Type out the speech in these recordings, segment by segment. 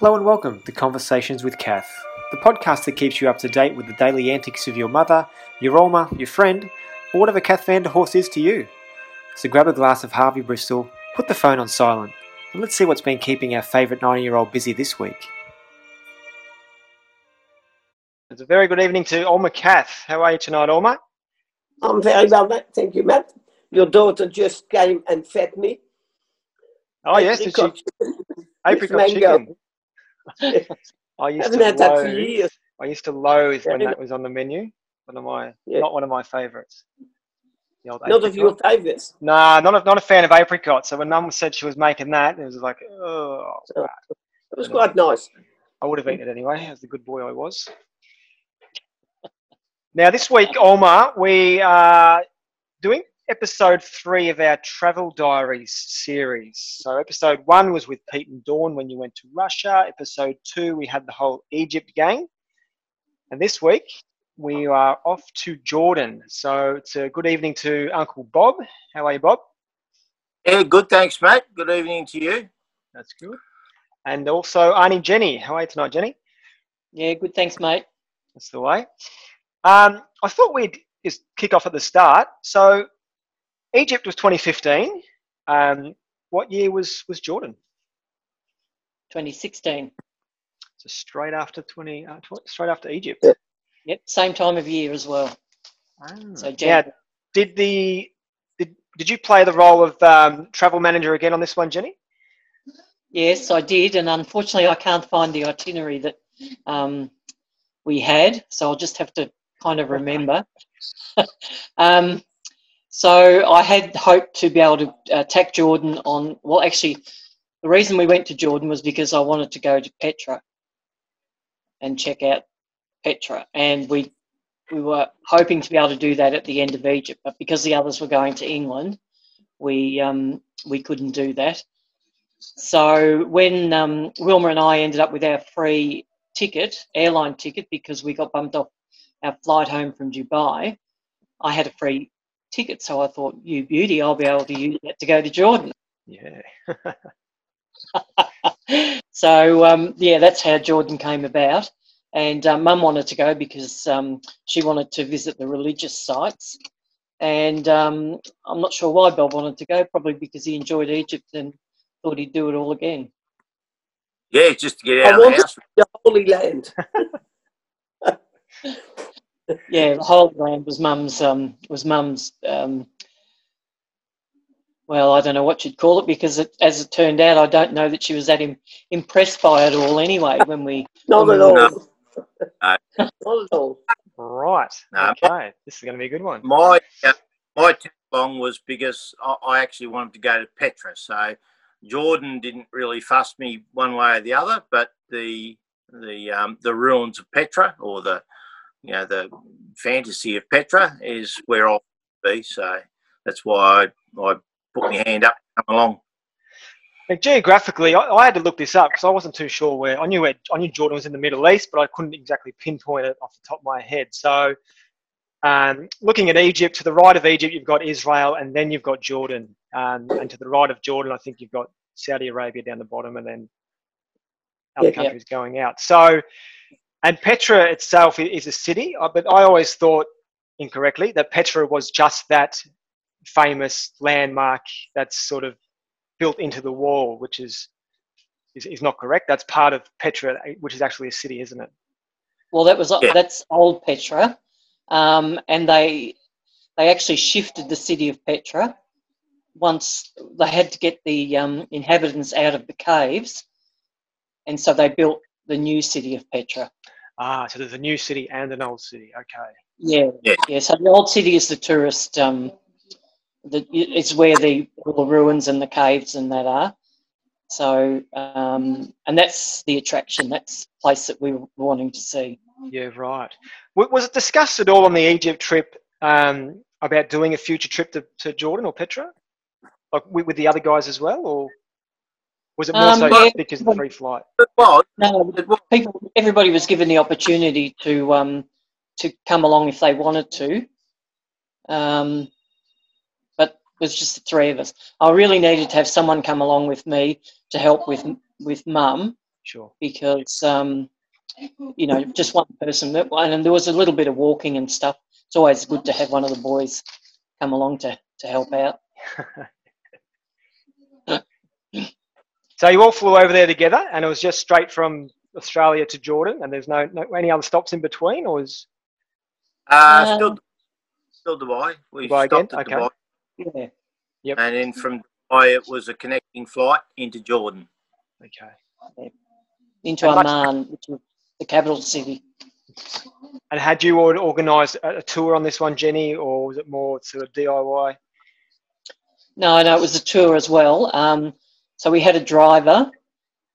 Hello and welcome to Conversations with Kath, the podcast that keeps you up to date with the daily antics of your mother, your Oma, your friend, or whatever Kath Vanderhorst is to you. So grab a glass of Harvey Bristol, put the phone on silent, and let's see what's been keeping our favourite 90 year old busy this week. It's a very good evening to Oma Kath. How are you tonight, Oma? I'm very well, mate. Thank you, Matt. Your daughter just came and fed me. Oh, yes, did she? Apricot mango. chicken. I used haven't to had that for loathe, years. I used to loathe when that was on the menu. One of my, Yeah. not one of my favourites. Not of your favourites. Nah, not a, not a fan of apricot. So when Mum said she was making that, it was like, oh, So- It was quite nice. I would have eaten it anyway, as the good boy I was. Now, this week, Oma, we are doing episode three of our travel diaries series. So, episode one was with Pete and Dawn when you went to Russia. Episode two, we had the whole Egypt gang. And this week, we are off to Jordan. So, it's a good evening to Uncle Bob. How are you, Bob? Yeah, good. Thanks, mate. Good evening to you. That's good. And also, Auntie Jenny. How are you tonight, Jenny? Yeah, good. Thanks, mate. That's the way. Um, I thought we'd just kick off at the start. So, Egypt was 2015. Um, what year was was Jordan? 2016. So straight after 20, uh, tw- straight after Egypt. Yeah. Yep, same time of year as well. Ah. So Now, Jan- did the did, did you play the role of um, travel manager again on this one, Jenny? Yes, I did, and unfortunately, I can't find the itinerary that um, we had, so I'll just have to kind of remember. um, so I had hoped to be able to attack Jordan on. Well, actually, the reason we went to Jordan was because I wanted to go to Petra and check out Petra, and we we were hoping to be able to do that at the end of Egypt, but because the others were going to England, we um, we couldn't do that. So when um, Wilma and I ended up with our free ticket, airline ticket, because we got bumped off our flight home from Dubai, I had a free ticket. So I thought, you beauty, I'll be able to use that to go to Jordan. Yeah. so um, yeah, that's how Jordan came about. And uh, Mum wanted to go because um, she wanted to visit the religious sites. And um, I'm not sure why Bob wanted to go. Probably because he enjoyed Egypt and thought he'd do it all again. Yeah, just to get I out of the wanted house. the Holy Land. Yeah, the Holy Land was Mum's. Um, was Mum's. Um, well, I don't know what you'd call it because, it, as it turned out, I don't know that she was that Im- impressed by it all. Anyway, when we Not at No. all. No. Not at all. Right. No, okay. This is going to be a good one. My uh, my tag along was because I, I actually wanted to go to Petra, so Jordan didn't really fuss me one way or the other. But the the um, the ruins of Petra, or the you know the fantasy of Petra, is where I'll be. So that's why I, I put my hand up, to come along. Now, geographically, I, I had to look this up because I wasn't too sure where. I knew where I knew Jordan was in the Middle East, but I couldn't exactly pinpoint it off the top of my head. So, um, looking at Egypt, to the right of Egypt, you've got Israel, and then you've got Jordan, um, and to the right of Jordan, I think you've got Saudi Arabia down the bottom, and then other Yeah. countries going out. So, and Petra itself is a city, uh, but I always thought incorrectly that Petra was just that famous landmark that's sort of built into the wall, which is, is is not correct. That's part of Petra, which is actually a city, isn't it? Well, that was Yeah. that's old Petra, um, and they they actually shifted the city of Petra once they had to get the um, inhabitants out of the caves, and so they built the new city of Petra. Ah, so there's a new city and an old city. Okay. Yeah, Yeah. yeah. So the old city is the tourist. Um, the, it's where the all the ruins and the caves and that are. So, um, and that's the attraction. That's the place that we were wanting to see. Yeah, right. Was it discussed at all on the Egypt trip um, about doing a future trip to, to Jordan or Petra, like with, with the other guys as well, or was it more Um, so yeah. because of the free flight? It was. No, It was. people, everybody was given the opportunity to um, to come along if they wanted to. Um, but it was just the three of us. I really needed to have someone come along with me to help with with mum Sure. because um, you know just one person and there was a little bit of walking and stuff. It's always good to have one of the boys come along to to help out. So you all flew over there together, and it was just straight from Australia to Jordan, and there's no, no any other stops in between, or was Uh, Uh, still, still Dubai. We Dubai stopped again? at Okay. Dubai, Yeah, and then from Dubai it was a connecting flight into Jordan. okay? into And much- Amman, which was the capital city. And had you all organised a a tour on this one, Jenny, or was it more sort of DIY? No, no, it was a tour as well. Um, so we had a driver,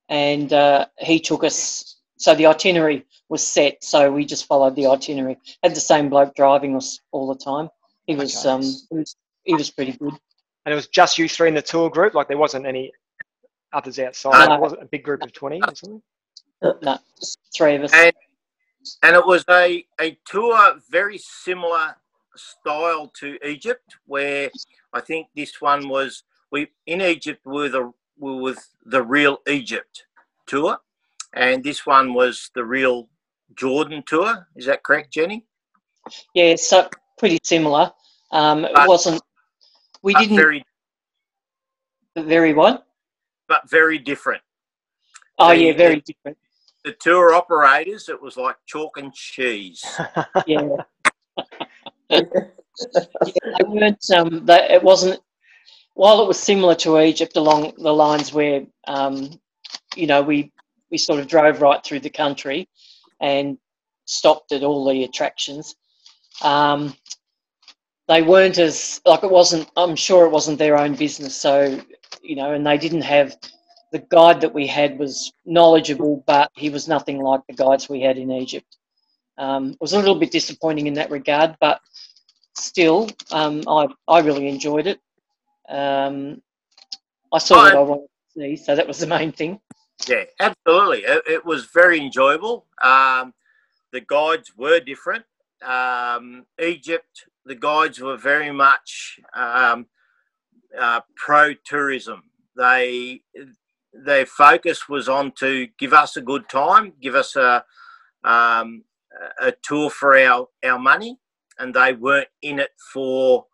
and uh, he took us. So the itinerary was set, so we just followed the itinerary. Had the same bloke driving us all the time. He was, Okay. um, he was, he was pretty good. And it was just you three in the tour group, like there wasn't any others outside. No. It wasn't a big group of twenty or something. No, just three of us. And and it was a, a tour very similar style to Egypt, where I think this one was we in Egypt were the were with the real Egypt tour, and this one was the real Jordan tour. Is that correct, Jenny? Yeah, so pretty similar. Um, it But- wasn't. We But didn't very very what? but very different. Oh The- yeah, very different. The tour operators, it was like chalk and cheese. Yeah. yeah, they weren't. Um, they, it wasn't. While it was similar to Egypt along the lines where, um, you know, we we sort of drove right through the country and stopped at all the attractions. Um, they weren't as like it wasn't. I'm sure it wasn't their own business, so you know, and they didn't have. The guide that we had was knowledgeable, but he was nothing like the guides we had in Egypt. Um, it was a little bit disappointing in that regard, but still, um, I, I really enjoyed it. Um, I saw what I wanted to see, so that was the main thing. Yeah, absolutely. It, it was very enjoyable. Um, the guides were different. Um, Egypt, the guides were very much um, uh, pro tourism. They their focus was on to give us a good time, give us a um, a tour for our our money, and they weren't in it for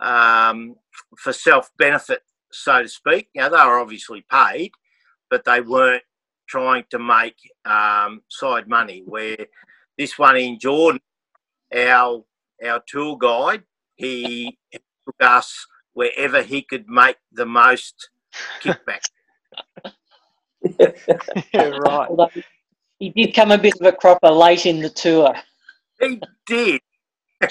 um, for self benefit, so to speak. Now they were obviously paid, but they weren't trying to make um, side money. Where this one in Jordan, our our tour guide, he took us wherever he could make the most kickback. yeah, right. Although he did come a bit of a cropper late in the tour. he did.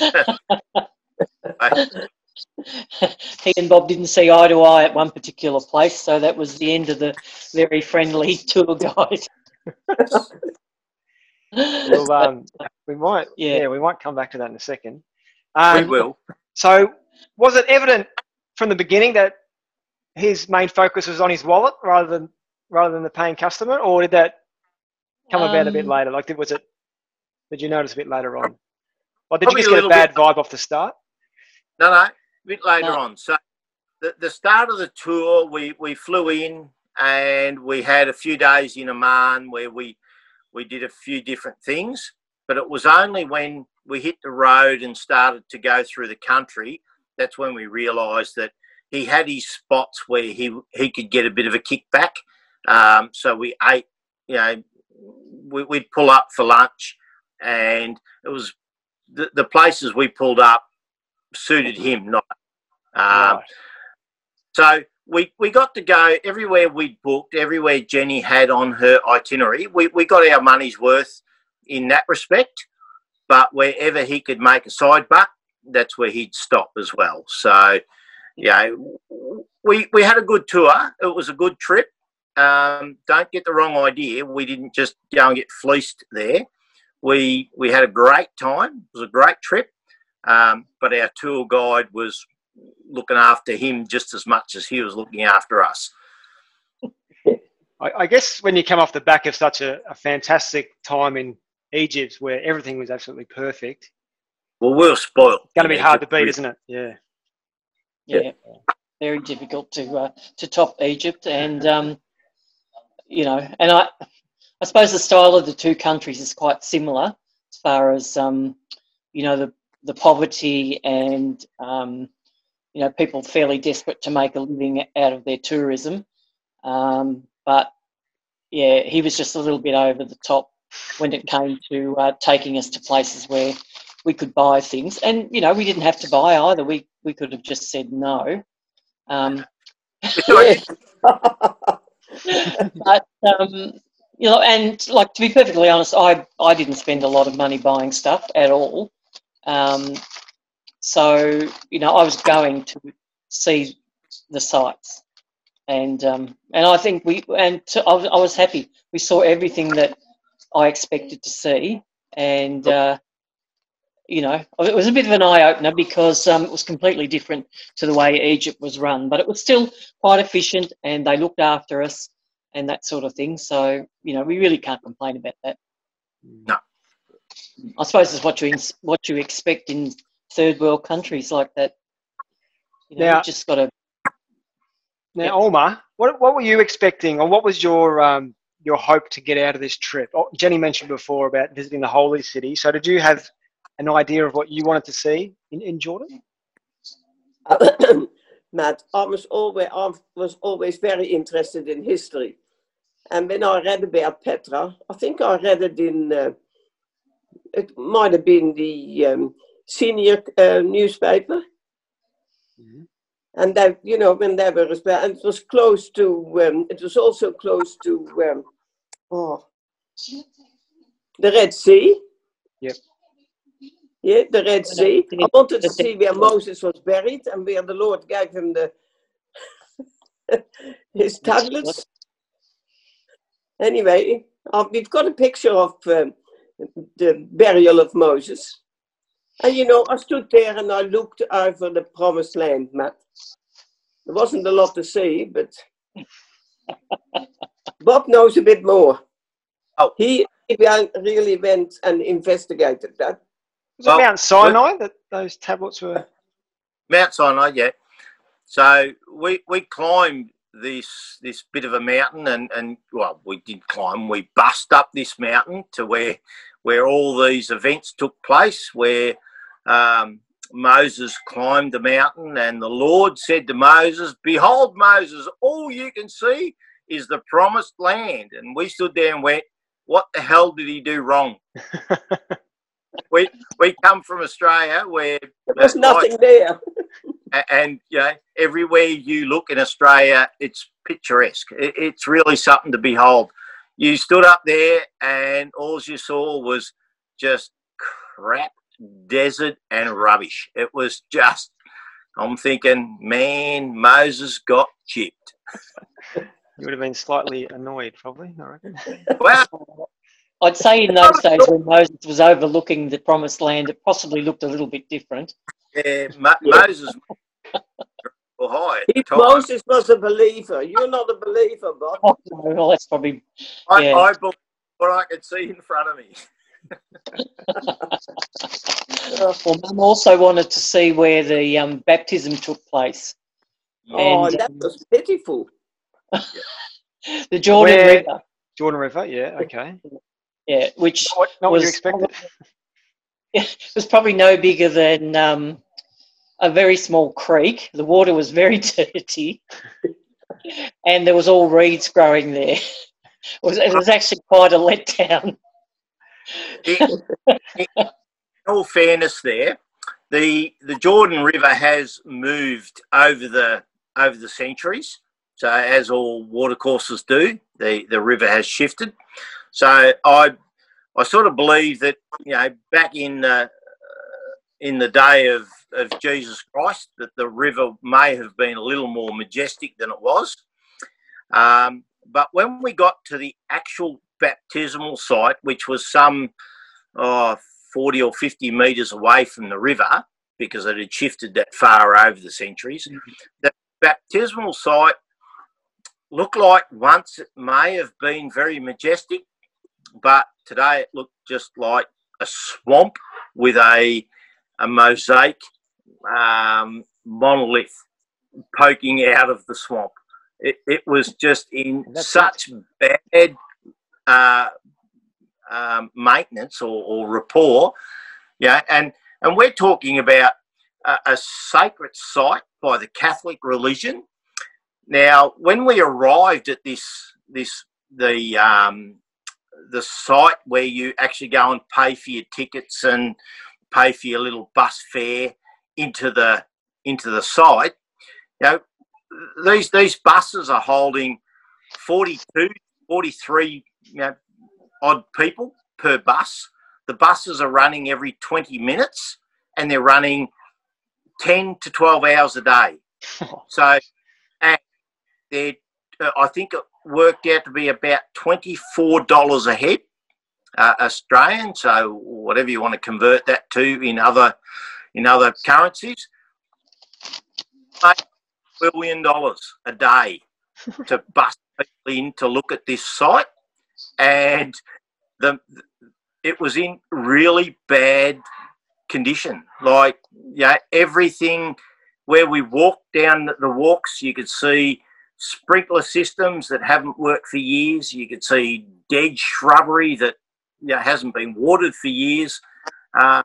he and Bob didn't see eye to eye at one particular place, so that was the end of the very friendly tour guide. Well, um, we might. Yeah. Yeah. we might come back to that in a second. we Um, will. So, was it evident from the beginning that his main focus was on his wallet rather than rather than the paying customer, or did that come about a bit Um, later? Like, did, was it? Did you notice a bit later on? Or did Probably you just a get a little bad vibe off the start? No, no, a bit later No. on. So the, the start of the tour, we, we flew in and we had a few days in Amman where we we did a few different things. But it was only when we hit the road and started to go through the country that's when we realised that he had his spots where he he could get a bit of a kickback. Um, so we ate, you know, we, we'd pull up for lunch, and it was the, the places we pulled up suited him, not. Um, Right. so we we got to go everywhere we'd booked, everywhere Jenny had on her itinerary. We we got our money's worth in that respect, but wherever he could make a side buck, that's where he'd stop as well. So, yeah, we we had a good tour. It was a good trip. Um, don't get the wrong idea. We didn't just go and get fleeced there. We we had a great time. It was a great trip. Um, but our tour guide was looking after him just as much as he was looking after us. I, I guess when you come off the back of such a, a fantastic time in Egypt, where everything was absolutely perfect, Well, we are spoiled. it's going to be hard to beat, isn't it? Yeah. yeah, very difficult to uh, to top Egypt, and um, you know, and I I suppose the style of the two countries is quite similar as far as um, you know the the poverty and um, you know people fairly desperate to make a living out of their tourism. Um, but yeah, he was just a little bit over the top when it came to uh, taking us to places where we could buy things, and you know we didn't have to buy either. We we could have just said no. Um, but um, you know, and like to be perfectly honest, I I didn't spend a lot of money buying stuff at all. Um, so you know, I was going to see the sites. and um, and I think we and to, I, was, I was happy. We saw everything that I expected to see, and uh, you know, it was a bit of an eye opener because um, it was completely different to the way Egypt was run, but it was still quite efficient, and they looked after us and that sort of thing. So you know, we really can't complain about that. No. I suppose it's what you ins- what you expect in third world countries like that. You know, Now- you just got to. Now, Yeah. Oma, what what were you expecting, or what was your um, your hope to get out of this trip? Oh, Jenny mentioned before about visiting the holy city. So, did you have an idea of what you wanted to see in, in Jordan? Matt, I was always I was always very interested in history, and when I read about Petra, I think I read it in uh, it might have been the um, senior uh, newspaper, Mhm. and that you know when they were as well, and it was close to um, it was also close to um, oh the Red Sea. Yep. Yeah, the Red Sea. I wanted to see where Moses was buried and where the Lord gave him the his tablets. Anyway, uh, we've got a picture of um, the burial of Moses. And you know, I stood there and I looked over the promised land, Matt. There wasn't a lot to see, but Bob knows a bit more. Oh. He he really went and investigated that. Was Well, it Mount Sinai that those tablets were? Mount Sinai, yeah. So we we climbed this this bit of a mountain, and and well, we did climb. We bust up this mountain to where where all these events took place, where um, Moses climbed the mountain, and the Lord said to Moses, "Behold, Moses, all you can see is the promised land." And we stood there and went, "What the hell did he do wrong?" we we come from Australia where There was That's nothing there. a- and you know everywhere you look in Australia, it's picturesque. It, it's really something to behold. You stood up there, and all you saw was just crap, desert, and rubbish. It was just. I'm thinking, man, Moses got chipped. You would have been slightly annoyed, probably. I reckon. Well, I'd say in those days when Moses was overlooking the promised land, it possibly looked a little bit different. yeah, Mo- Yeah. Moses was high at the He, time. Moses was a believer. You're not a believer, Bob. Oh, well, that's probably I. I believe what I could see in front of me. Well, Mum also wanted to see where the um, baptism took place. Oh, And, that um, was pitiful. The Jordan Where- River, Jordan River, yeah, okay. Yeah, which Not what, not what you was expected. was probably no bigger than um, a very small creek. The water was very dirty, and there was all reeds growing there. It was, it was actually quite a letdown. in, in all fairness, there, the the Jordan River has moved over the over the centuries. So as all watercourses do, the the river has shifted. So I I sort of believe that you know back in uh, in the day of of Jesus Christ that the river may have been a little more majestic than it was. Um, but when we got to the actual baptismal site, which was some oh, 40 or 50 metres away from the river, because it had shifted that far over the centuries, the baptismal site looked like once it may have been very majestic, but today it looked just like a swamp with a, a mosaic um, monolith poking out of the swamp. It, it was just in That's such bad uh, um, maintenance or, or rapport. Yeah, and and we're talking about a, a sacred site by the Catholic religion. Now, when we arrived at this this the um, the site where you actually go and pay for your tickets and pay for your little bus fare into the into the site, you know, these these buses are holding 42, 43 you know, odd people per bus. The buses are running every 20 minutes and they're running 10 to 12 hours a day. so, and they uh, I think worked out to be about $24 a head uh, Australian. So, whatever you want to convert that to in other in other currencies, billion dollars a day to bust people in to look at this site, and the it was in really bad condition. Like yeah, everything where we walked down the walks, you could see sprinkler systems that haven't worked for years. You could see dead shrubbery that you know, hasn't been watered for years. Uh,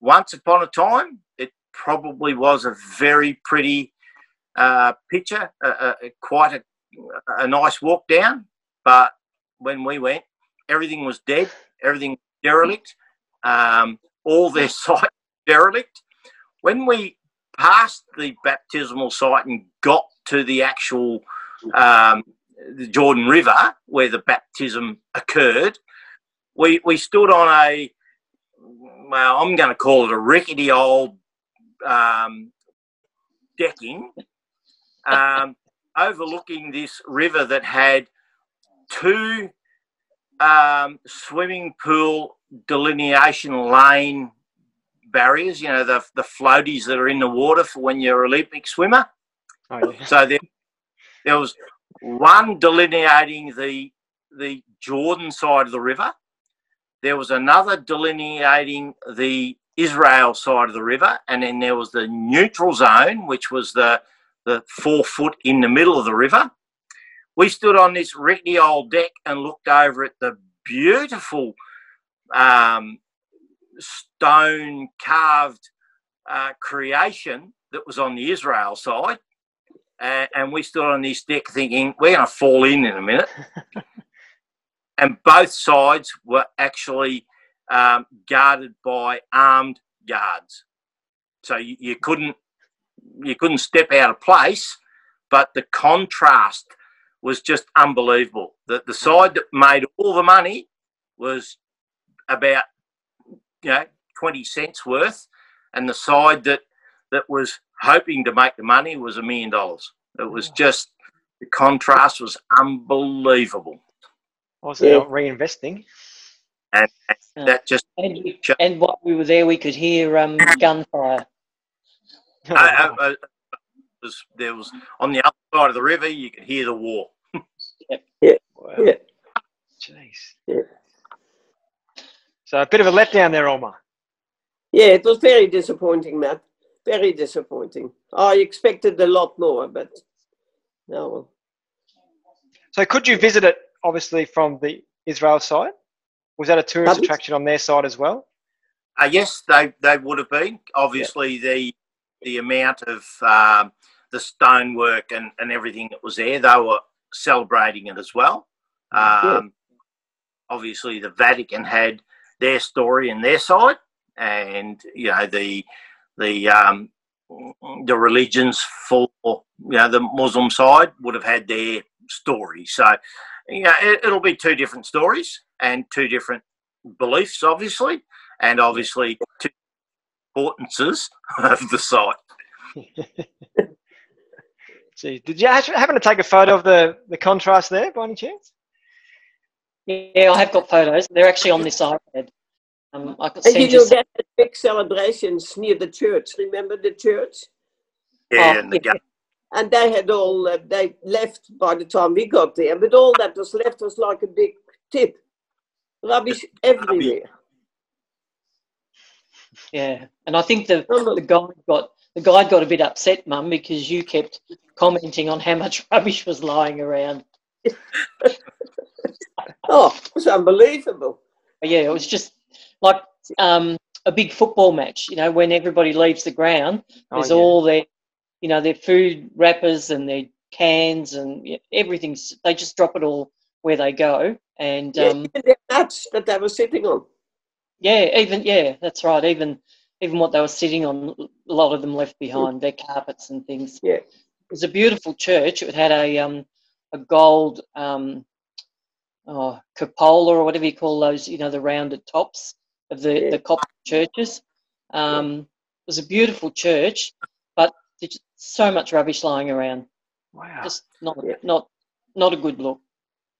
once upon a time, it probably was a very pretty uh, picture, uh, uh, quite a, a nice walk down. But when we went, everything was dead, everything derelict, um, all their sites derelict. When we passed the baptismal site and got to the actual um, the Jordan River where the baptism occurred, we we stood on a well, I'm going to call it a rickety old um, decking um, overlooking this river that had two um, swimming pool delineation lane barriers, you know, the, the floaties that are in the water for when you're an Olympic swimmer. Oh, yeah. So there, there was one delineating the, the Jordan side of the river. There was another delineating the Israel side of the river. And then there was the neutral zone, which was the, the four foot in the middle of the river. We stood on this rickety old deck and looked over at the beautiful um, stone carved uh, creation that was on the Israel side. Uh, and we stood on this deck thinking, we're going to fall in in a minute. and both sides were actually um, guarded by armed guards. So you, you couldn't you couldn't step out of place, but the contrast was just unbelievable. The the side that made all the money was about you know 20 cents worth and the side that that was hoping to make the money was a million dollars. It was just the contrast was unbelievable. Also yeah. reinvesting. And, and that just and, and, while we were there we could hear um, gunfire. I, I, I, was, there was on the other side of the river you could hear the war. Yeah yeah, wow. yeah. jeez. Yeah. So a bit of a letdown there, Oma. Yeah, it was very disappointing, Matt. Very disappointing. I expected a lot more, but no. So could you visit it, obviously, from the Israel side? Was that a tourist Pardon? attraction on their side as well? Uh, yes, they, they would have been. Obviously, yeah. the the amount of um, the stonework and, and everything that was there, they were celebrating it as well. Um, yeah. Obviously, the Vatican had their story and their side, and you know the the um, the religions for you know the Muslim side would have had their story. So you know it, it'll be two different stories and two different beliefs, obviously, and obviously two importances of the site. Gee, did you happen to take a photo of the, the contrast there by any chance? Yeah, I have got photos. They're actually on this iPad. Um, I could and you know, that big celebrations near the church. Remember the church? Yeah, oh, the yeah. And they had all, uh, they left by the time we got there, but all that was left was like a big tip. Rubbish everywhere. Yeah, and I think the, the guide got the guide got a bit upset, Mum, because you kept commenting on how much rubbish was lying around. Oh, it was unbelievable. But yeah, it was just like um, a big football match. You know, when everybody leaves the ground, Oh, there's yeah. all their, you know, their food wrappers and their cans and everything's. They just drop it all where they go, and Yeah, um, even their mats that they were sitting on. yeah, even yeah, that's right. Even even what they were sitting on, a lot of them left behind their carpets and things. Yeah. It was a beautiful church. It had a um, a gold um, oh, cupola or whatever you call those, you know, the rounded tops of the, Yeah. the Coptic churches. Um, It was a beautiful church, but there's so much rubbish lying around. Wow. Just not Yeah. not not a good look.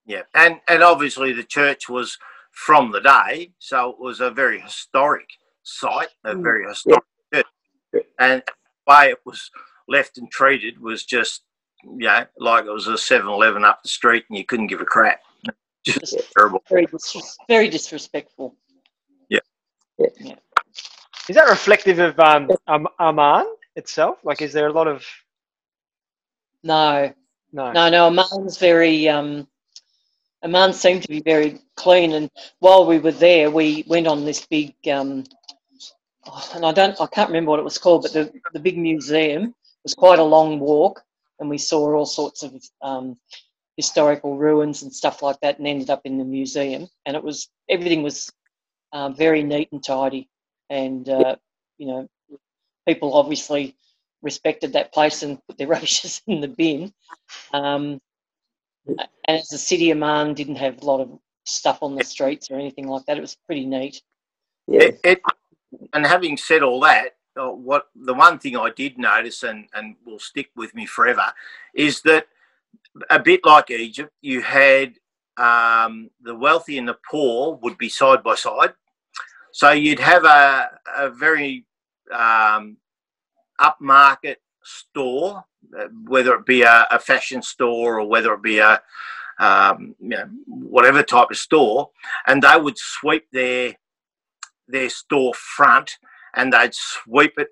Yeah, and and obviously the church was from the day, so it was a very historic site, a Mm. very historic church, and the way it was left and treated was just, you know, like it was a 7-Eleven up the street, and you couldn't give a crap. Just Just terrible. very dis- very disrespectful. Is that reflective of um, um, Amman itself? Like, is there a lot of No, no? No, no, Amman's very, um, Amman seemed to be very clean. And while we were there, we went on this big, um, oh, and I don't, I can't remember what it was called, but the, the big museum was quite a long walk, and we saw all sorts of um, historical ruins and stuff like that, and ended up in the museum. And it was everything was uh, very neat and tidy, and uh, you know, people obviously respected that place and put their rubbishes in the bin. Um, and as the city of Amman didn't have a lot of stuff on the streets or anything like that, it was pretty neat. Yeah. It, it, and having said all that, uh, what the one thing I did notice and, and will stick with me forever is that a bit like Egypt, you had um, the wealthy and the poor would be side by side. So you'd have a, a very um, upmarket store, uh, whether it be a, a fashion store or whether it be a um, you know, whatever type of store, and they would sweep their their store front and they'd sweep it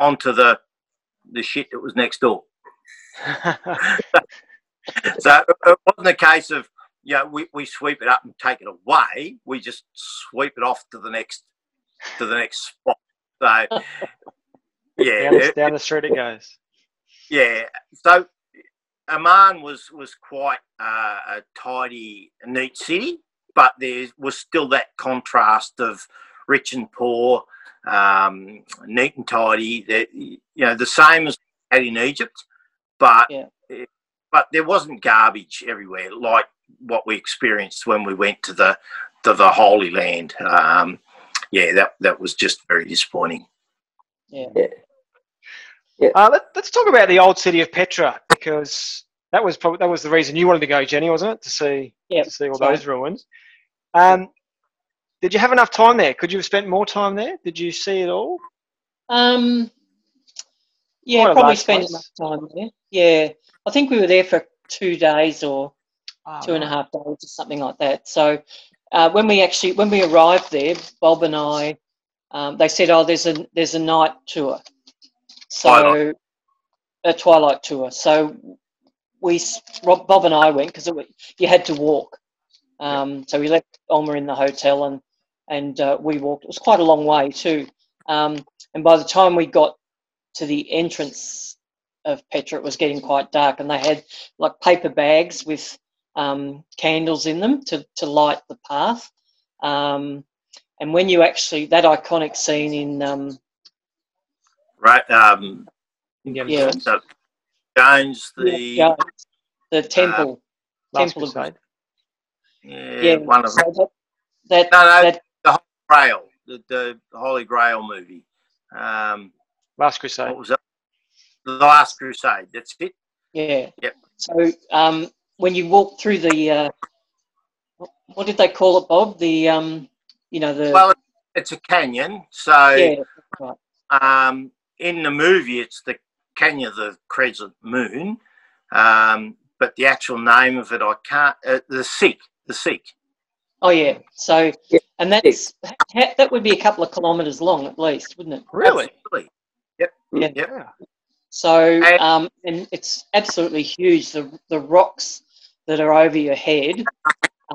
onto the the shit that was next door. So it wasn't a case of you know, we, we sweep it up and take it away. We just sweep it off to the next to the next spot. So yeah, down, it- down the street it goes. yeah. So Amman was was quite uh, a tidy, neat city, but there was still that contrast of rich and poor, um, neat and tidy. That you know the same as had in Egypt, but Yeah. but there wasn't garbage everywhere like what we experienced when we went to the to the Holy Land. Um, yeah, that that was just very disappointing. Yeah. Uh, let, let's talk about the old city of Petra because that was probably that was the reason you wanted to go, Jenny, wasn't it? To see Yep, to see all sorry. those ruins. Um, did you have enough time there? Could you have spent more time there? Did you see it all? Um, yeah, probably large spent place. enough time there. Yeah, I think we were there for two days or Oh, two and a right. half days or something like that. So uh, when we actually when we arrived there, Bob and I, um, they said, "Oh, there's a there's a night tour." So Twilight. a twilight tour. So we Rob, Bob and I went because you had to walk. Um, So we left Oma in the hotel and and uh, we walked. It was quite a long way too. Um, and by the time we got to the entrance of Petra, it was getting quite dark, and they had like paper bags with um, candles in them to, to light the path. Um, and when you actually, that iconic scene in, um, Right? Um, Yeah. Jones, so Jones, the yeah, the temple, Last Temple of- Crusade. yeah, yeah, one of them. that, that, No, no, that- the Holy Grail, the, the Holy Grail movie. Um, Last Crusade. what was that? The Last Crusade. That's it. yeah. Yep. So um, when you walk through the, uh, what- what did they call it, Bob? The, um, you know, the, Well, it's a canyon. So yeah, um, in the movie, it's the Canyon of the Crescent Moon. Um, but the actual name of it, I can't. Uh, the Siq. The Siq. oh yeah. So, Yeah. and that's, ha- that would be a couple of kilometres long at least, wouldn't it? Really? Absolutely. Yeah. Yep. Yeah. So, And- um, and it's absolutely huge. The the rocks that are over your head.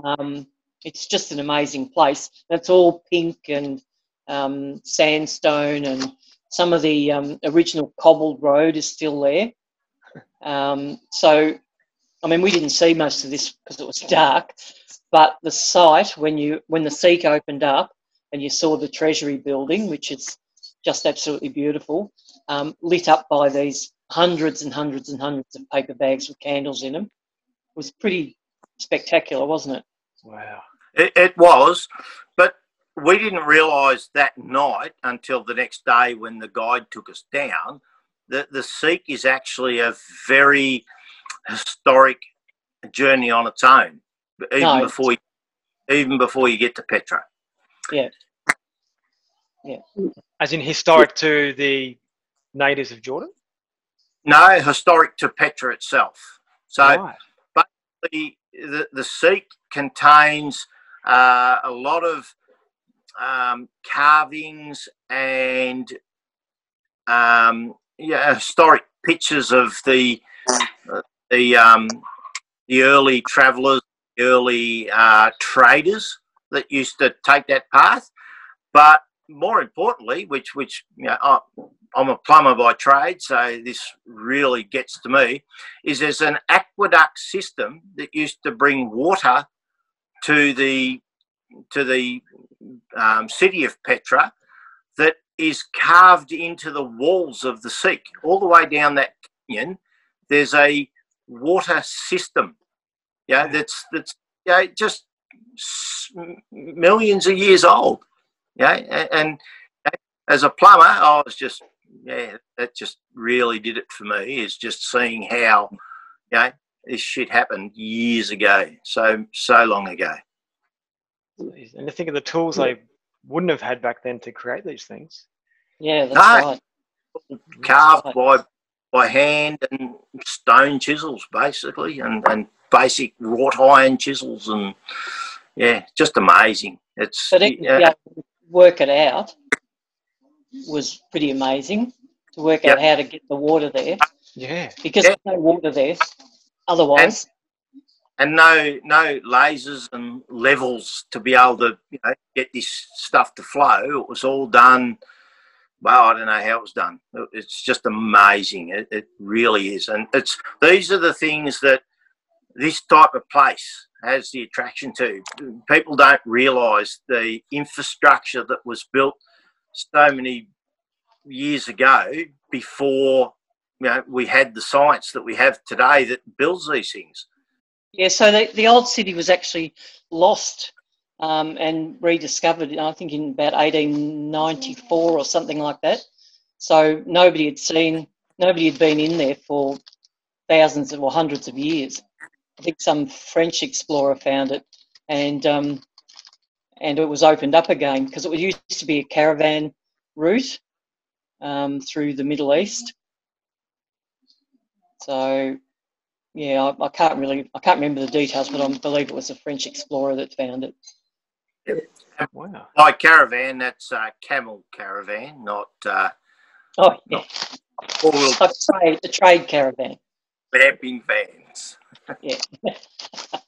Um, it's just an amazing place. It's all pink and um, sandstone, and some of the um, original cobbled road is still there. Um, so, I mean, we didn't see most of this because it was dark, but the site when you when the Siq opened up and you saw the Treasury building, which is just absolutely beautiful, um, lit up by these hundreds and hundreds and hundreds of paper bags with candles in them, was pretty spectacular, wasn't it? Wow. It, it was, but we didn't realise that night until the next day when the guide took us down that the Siq is actually a very historic journey on its own, even No. before you, even before you get to Petra. Yeah. Yeah. As in historic to the natives of Jordan? No, historic to Petra itself. So right. The the, Siq contains uh, a lot of um, carvings and um, yeah, historic pictures of the the um, the early travellers, early uh, traders that used to take that path. But more importantly, which which you know, I'm a plumber by trade, so this really gets to me, is there's an aqueduct system that used to bring water to the to the um, city of Petra that is carved into the walls of the Siq. All the way down that canyon, there's a water system. Yeah, that's that's yeah, just millions of years old. Yeah, and, and as a plumber, I was just yeah, that just really did it for me. Is just seeing how yeah this shit happened years ago, so so long ago. And to think of the tools they wouldn't have had back then to create these things. Yeah, that's No. right. carved right. by by hand and stone chisels basically and, and basic wrought iron chisels and yeah just amazing it's But it, yeah, yeah, work it out was pretty amazing to work out how to get the water there Yeah. because Yeah. there's no water there. Otherwise, and no no lasers and levels to be able to you know get this stuff to flow it was all done well i don't know how it was done it's just amazing it, it really is and it's these are the things that this type of place has the attraction to people don't realize the infrastructure that was built so many years ago before you know we had the science that we have today that builds these things yeah. So the, the old city was actually lost um, and rediscovered. I think in about 1894 or something like that. So nobody had seen, nobody had been in there for thousands or hundreds of years. I think some French explorer found it, and um, and it was opened up again because it used to be a caravan route um, through the Middle East. So, yeah, I, I can't really, I can't remember the details, but I believe it was a French explorer that found it. Wow. By caravan, that's uh, camel caravan, not uh, Oh, yeah, four-wheel a trade, a trade caravan. camping vans. Yeah,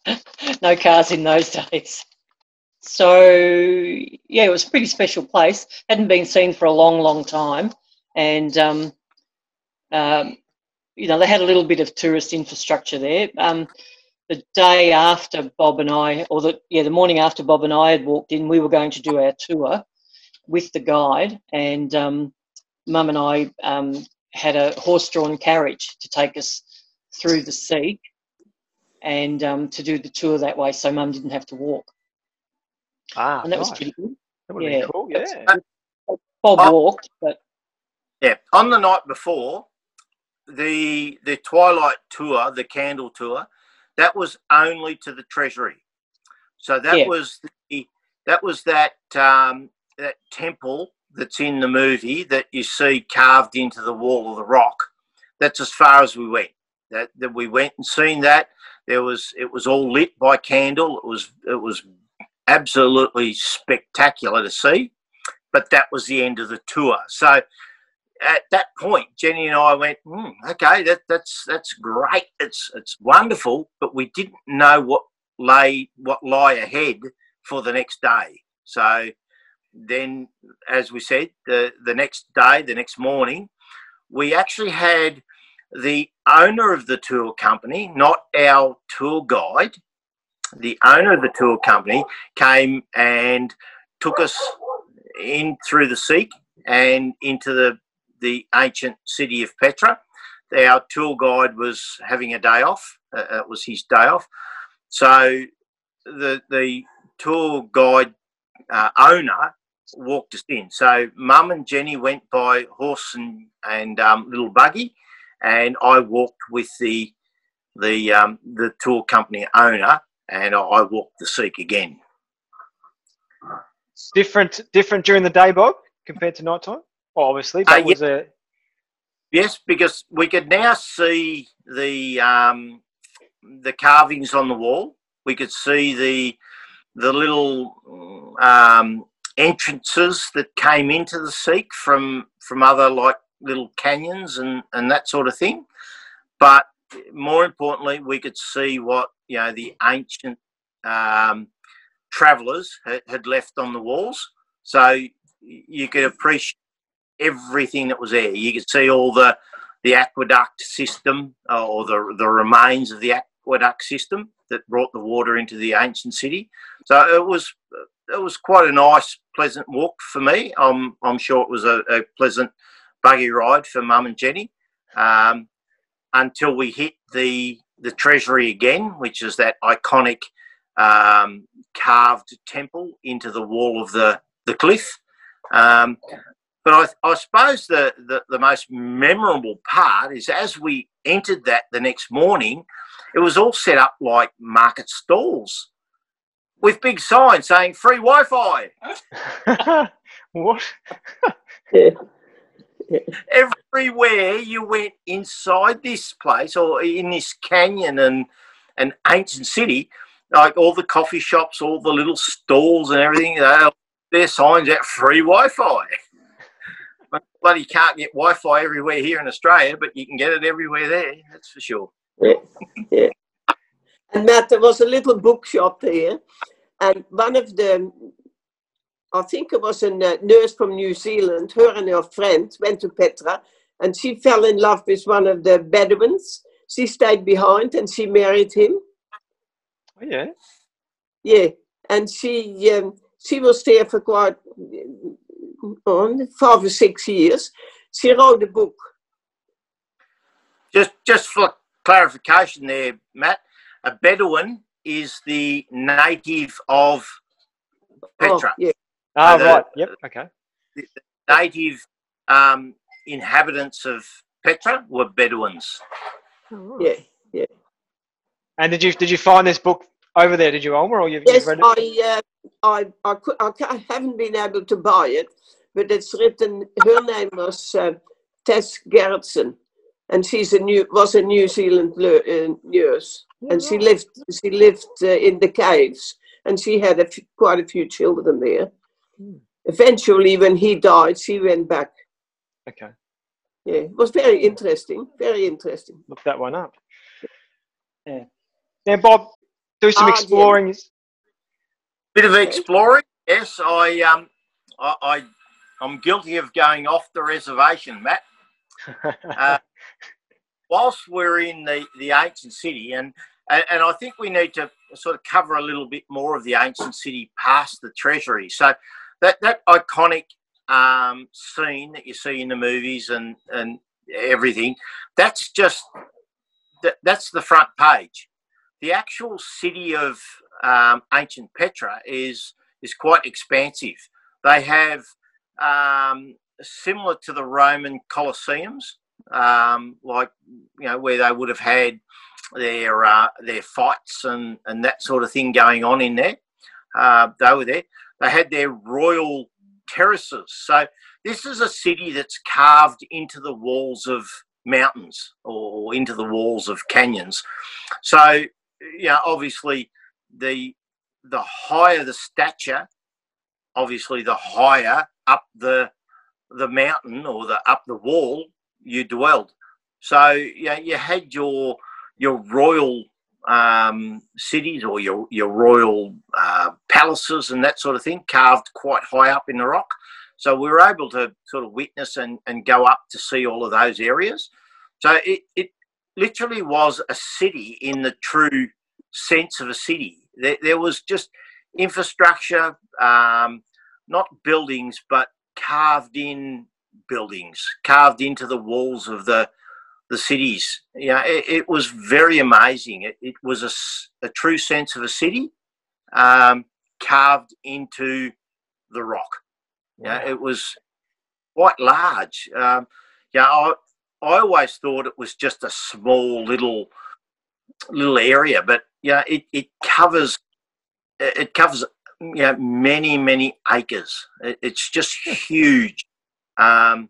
no cars in those days. So yeah, it was a pretty special place. Hadn't been seen for a long, long time, and um, um, you know they had a little bit of tourist infrastructure there. Um, the day after Bob and I, or the yeah, the morning after Bob and I had walked in, we were going to do our tour with the guide, and um, Mum and I um, had a horse-drawn carriage to take us through the sea and um, to do the tour that way, so Mum didn't have to walk, Ah, and that was pretty good. That would yeah. been cool. That's- Yeah. Bob Oh. walked, but Yeah, on the night before, the the twilight tour, the candle tour, that was only to the treasury. So that Yeah. was the that was that um, that temple that's in the movie that you see carved into the wall of the rock. That's as far as we went. That that we went and seen that. There was it was all lit by candle. It was it was absolutely spectacular to see. But that was the end of the tour. So at that point, Jenny and I went, hmm, okay, that, that's that's great. It's it's wonderful, but we didn't know what lay what lie ahead for the next day. So then, as we said, the the next day, the next morning, we actually had the owner of the tour company, not our tour guide, the owner of the tour company came and took us in through the Siq and into the the ancient city of Petra. Our tour guide was having a day off. Uh, it was his day off. So the the tour guide uh, owner walked us in. So Mum and Jenny went by horse and and um, little buggy, and I walked with the the um, the tour company owner, and I walked the Siq again. Different different during the day, Bob, compared to night time. Well, obviously, that Uh, was a Yes, because we could now see the um, the carvings on the wall. We could see the the little um, entrances that came into the Siq from from other like little canyons and and that sort of thing. But more importantly, we could see what you know the ancient um, travellers had, had left on the walls. So you could appreciate everything that was there. You could see all the the aqueduct system uh, or the the remains of the aqueduct system that brought the water into the ancient city. So it was it was quite a nice, pleasant walk for me. I'm I'm sure it was a, a pleasant buggy ride for Mum and Jenny um, until we hit the the treasury again, which is that iconic um, carved temple into the wall of the the cliff. Um, but I, I suppose the, the, the most memorable part is as we entered that the next morning, it was all set up like market stalls with big signs saying free Wi Fi. what? Yeah. Everywhere you went inside this place or in this canyon and an ancient city, like all the coffee shops, all the little stalls and everything, they their signs out free Wi Fi. Bloody can't get Wi Fi everywhere here in Australia, but you can get it everywhere there, that's for sure. Yeah, yeah. And Matt, there was a little bookshop there, and one of the, I think it was a nurse from New Zealand, her and her friend went to Petra, and she fell in love with one of the Bedouins. She stayed behind and she married him. Oh, yeah. Yeah, and she um, she was there for quite on five or six years. She wrote a book. Just just for clarification there, Matt, a Bedouin is the native of Petra. Oh, yeah, Ah, the- right. Yep. Okay. The Native um, inhabitants of Petra were Bedouins. yeah. Yeah. And did you did you find this book over there? Did you, Alma, or you've, Yes, you've read it? I, uh, I, I, cou- I, I haven't been able to buy it, but it's written. Her name was uh, Tess Gerritsen, and she's a new was a New Zealand le- uh, nurse, and she lived she lived uh, in the caves, and she had a f- quite a few children there. Hmm. Eventually, when he died, she went back. Okay. Yeah, it was very interesting. Very interesting. Look that one up. Yeah. Now, Bob, do some Ah, yeah. exploring. Bit of exploring. Yes, I um, I, I I'm guilty of going off the reservation, Matt. Uh, whilst we're in the, the ancient city, and, and and I think we need to sort of cover a little bit more of the ancient city past the treasury. So that that iconic um, scene that you see in the movies and and everything, that's just that, that's the front page. The actual city of um, ancient Petra is is quite expansive. They have um, similar to the Roman Colosseums, um, like you know where they would have had their uh, their fights and and that sort of thing going on in there. Uh, they were there. They had their royal terraces. So this is a city that's carved into the walls of mountains or into the walls of canyons. So you know, obviously the the higher the stature, obviously the higher up the the mountain or the up the wall you dwelled. So yeah, you had your your royal um, cities or your your royal uh, palaces and that sort of thing carved quite high up in the rock. So we were able to sort of witness and, and go up to see all of those areas. So it, it literally was a city in the true sense of a city. There, there was just infrastructure, um, not buildings, but carved in buildings, carved into the walls of the the cities. Yeah, it, it was very amazing. It, it was a, a, true sense of a city um, carved into the rock. Yeah, it was quite large. Um, yeah, I, I always thought it was just a small little little area, but yeah, it, it covers it covers yeah many many acres. It, it's just huge. Um,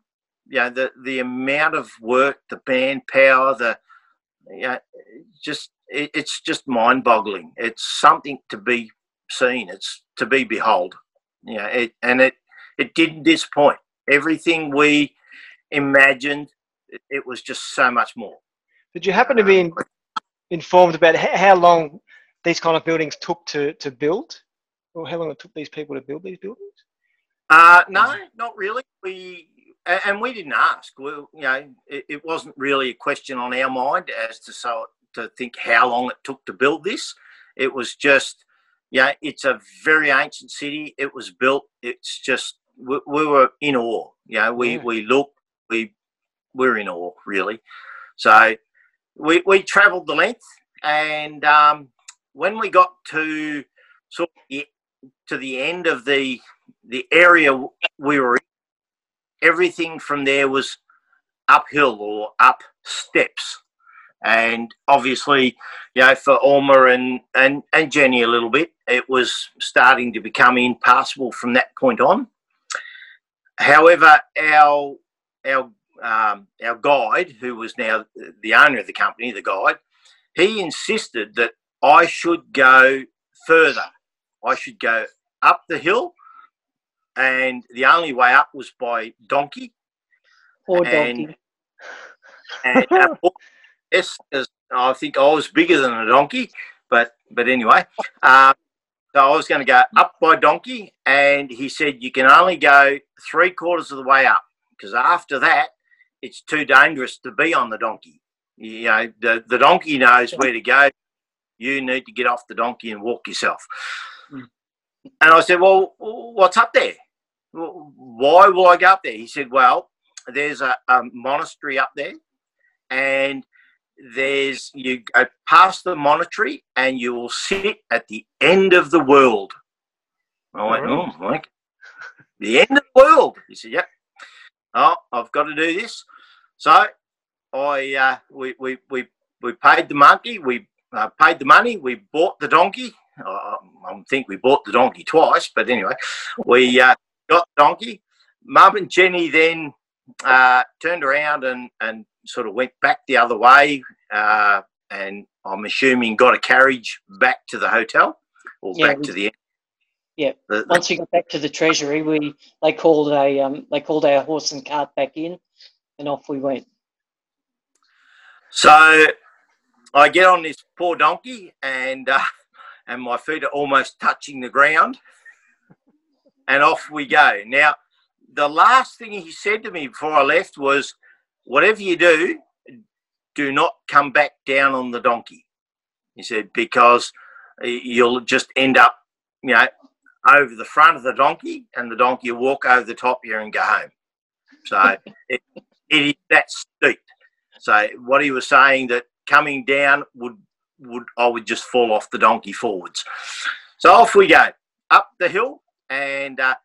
yeah, the the amount of work, the manpower, the yeah, just it, it's just mind-boggling. It's something to be seen. It's to be behold. Yeah, it and it it didn't disappoint. Everything we imagined, it, it was just so much more. Did you happen to be in, informed about how long these kind of buildings took to, to build, or how long it took these people to build these buildings? Uh, no, not really. We and we didn't ask. We, you know, it, it, wasn't really a question on our mind as to so to think how long it took to build this. It was just, yeah, it's a very ancient city. It was built. It's just we, we were in awe. You know, we yeah. we looked, we we're in awe really. So we we travelled the length, and um, when we got to sort of the, to the end of the the area we were in, everything from there was uphill or up steps. And obviously, you know, for Alma and, and, and Jenny a little bit, it was starting to become impassable from that point on. However, our our um, our guide, who was now the owner of the company, the guide, he insisted that I should go further. I should go up the hill and the only way up was by donkey. Or donkey. And, and yes, I think I was bigger than a donkey, but but anyway, um, so I was going to go up by donkey, and he said you can only go three quarters of the way up because after that it's too dangerous to be on the donkey. You know, the, the donkey knows where to go. You need to get off the donkey and walk yourself. Mm. And I said, Well, what's up there? Why will I go up there? He said, well, there's a, a monastery up there, and there's you go past the monastery, and you will sit at the end of the world. I went, oh, like the end of the world. He said, yep. Oh, I've got to do this. So I uh, we, we we we paid the monkey. We uh, paid the money. We bought the donkey. I think we bought the donkey twice, but anyway, we uh, got the donkey. Mum and Jenny then uh, turned around and, and sort of went back the other way, uh, and I'm assuming got a carriage back to the hotel or yeah, back we, to the. Yeah. The, Once we got back to the treasury, we they called a um, they called our horse and cart back in, and off we went. So I get on this poor donkey, and uh, and my feet are almost touching the ground and off we go. Now, the last thing he said to me before I left was, whatever you do, do not come back down on the donkey. He said, because uh, you'll just end up, you know, over the front of the donkey and the donkey will walk over the top here and go home. So it, it is that steep. So what he was saying that coming down would would I would just fall off the donkey forwards. So off we go up the hill and uh,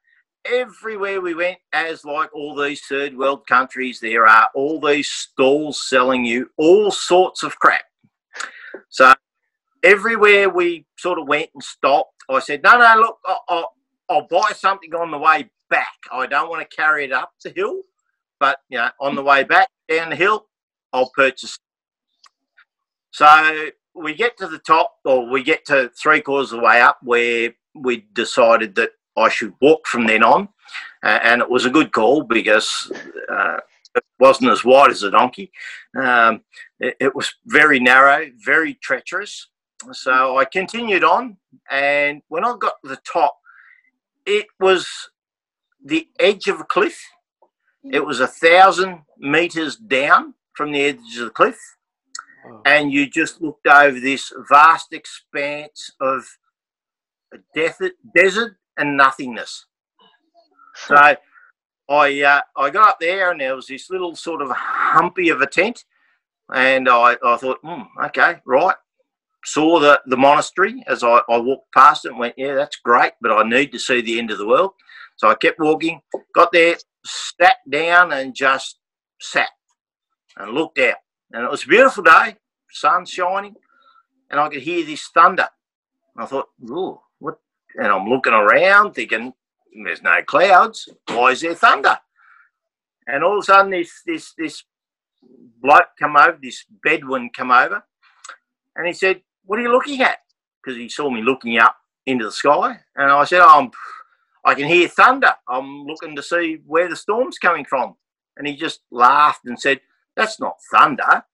everywhere we went, as like all these third world countries, there are all these stalls selling you all sorts of crap. So everywhere we sort of went and stopped, I said, no, no, look, I'll, I'll, buy something on the way back. I don't want to carry it up the hill, but you know, on the way back down the hill, I'll purchase. So we get to the top, or we get to three quarters of the way up, where we decided that I should walk from then on. uh, and it was a good call because uh, it wasn't as wide as a donkey. Um, it, it, was very narrow, very treacherous. So I continued on, and when I got to the top, it was the edge of a cliff. It was a thousand meters down from the edge of the cliff, and you just looked over this vast expanse of desert and nothingness. So I uh, I got up there and there was this little sort of humpy of a tent, and I, I thought, hmm, okay, right. Saw the, the monastery as I, I walked past it and went, yeah, that's great, but I need to see the end of the world. So I kept walking, got there, sat down and just sat and looked out. And it was a beautiful day, sun shining, and I could hear this thunder. I thought, oh? And I'm looking around thinking, there's no clouds. Why is there thunder? And all of a sudden, this this this bloke come over, this Bedouin come over, and he said, "What are you looking at?" Because he saw me looking up into the sky, and I said, oh, "I'm, I can hear thunder. I'm looking to see where the storm's coming from." And he just laughed and said, "That's not thunder."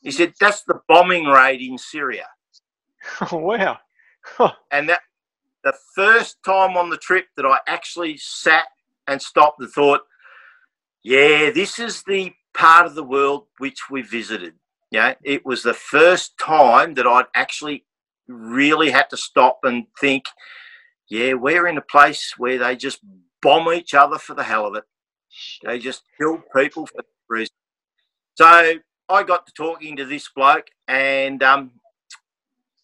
He said, "That's the bombing raid in Syria." Oh wow! and that the first time on the trip that I actually sat and stopped and thought, yeah, this is the part of the world which we visited. Yeah, it was the first time that I'd actually really had to stop and think, yeah, we're in a place where they just bomb each other for the hell of it. They just kill people for reason. So I got to talking to this bloke, and um,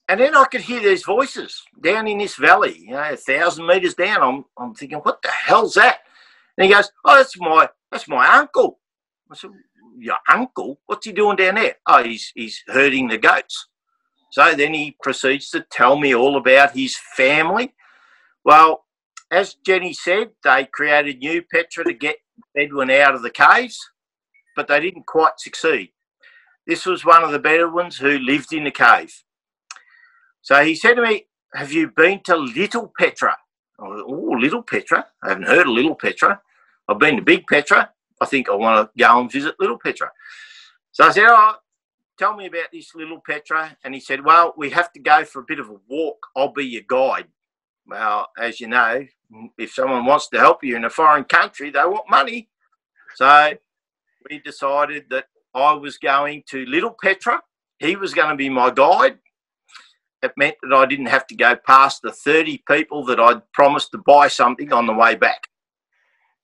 and then I could hear these voices down in this valley, you know, a thousand meters down. I'm, I'm thinking, what the hell's that? And he goes, oh, that's my, that's my uncle. I said, your uncle? What's he doing down there? Oh, he's, he's herding the goats. So then he proceeds to tell me all about his family. Well, as Jenny said, they created New Petra to get Bedouin out of the caves, but they didn't quite succeed. This was one of the Bedouins who lived in the cave. So he said to me, Have you been to Little Petra? oh, Little Petra? I haven't heard of Little Petra. I've been to Big Petra. I think I want to go and visit Little Petra. So I said, Oh, tell me about this Little Petra. And he said, Well, we have to go for a bit of a walk. I'll be your guide. Well, as you know, if someone wants to help you in a foreign country, they want money. So we decided that I was going to Little Petra. He was going to be my guide it meant that I didn't have to go past the 30 people that I'd promised to buy something on the way back.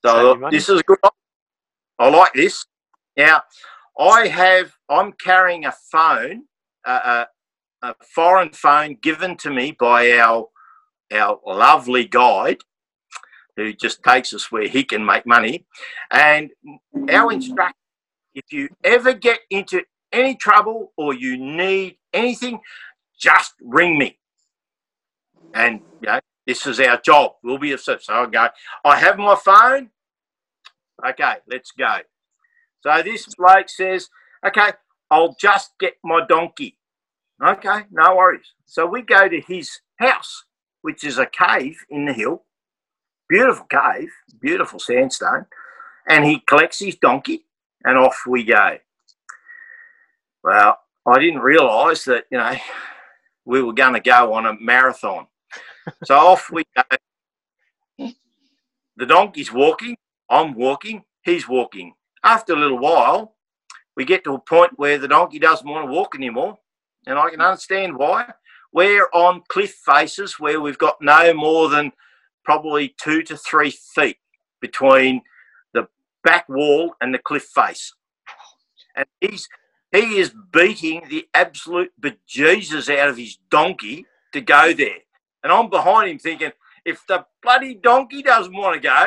So this is good. I like this. Now, I have, I'm carrying a phone, uh, a, a foreign phone given to me by our, our lovely guide who just takes us where he can make money. And our instruction, if you ever get into any trouble or you need anything, just ring me. And, you know, this is our job. We'll be of service. So I go, I have my phone. Okay, let's go. So this bloke says, okay, I'll just get my donkey. Okay, no worries. So we go to his house, which is a cave in the hill. Beautiful cave, beautiful sandstone. And he collects his donkey and off we go. Well, I didn't realise that, you know, we were going to go on a marathon. So off we go. The donkey's walking, I'm walking, he's walking. After a little while, we get to a point where the donkey doesn't want to walk anymore. And I can understand why. We're on cliff faces where we've got no more than probably two to three feet between the back wall and the cliff face. And he's he is beating the absolute bejesus out of his donkey to go there. And I'm behind him thinking, if the bloody donkey doesn't want to go,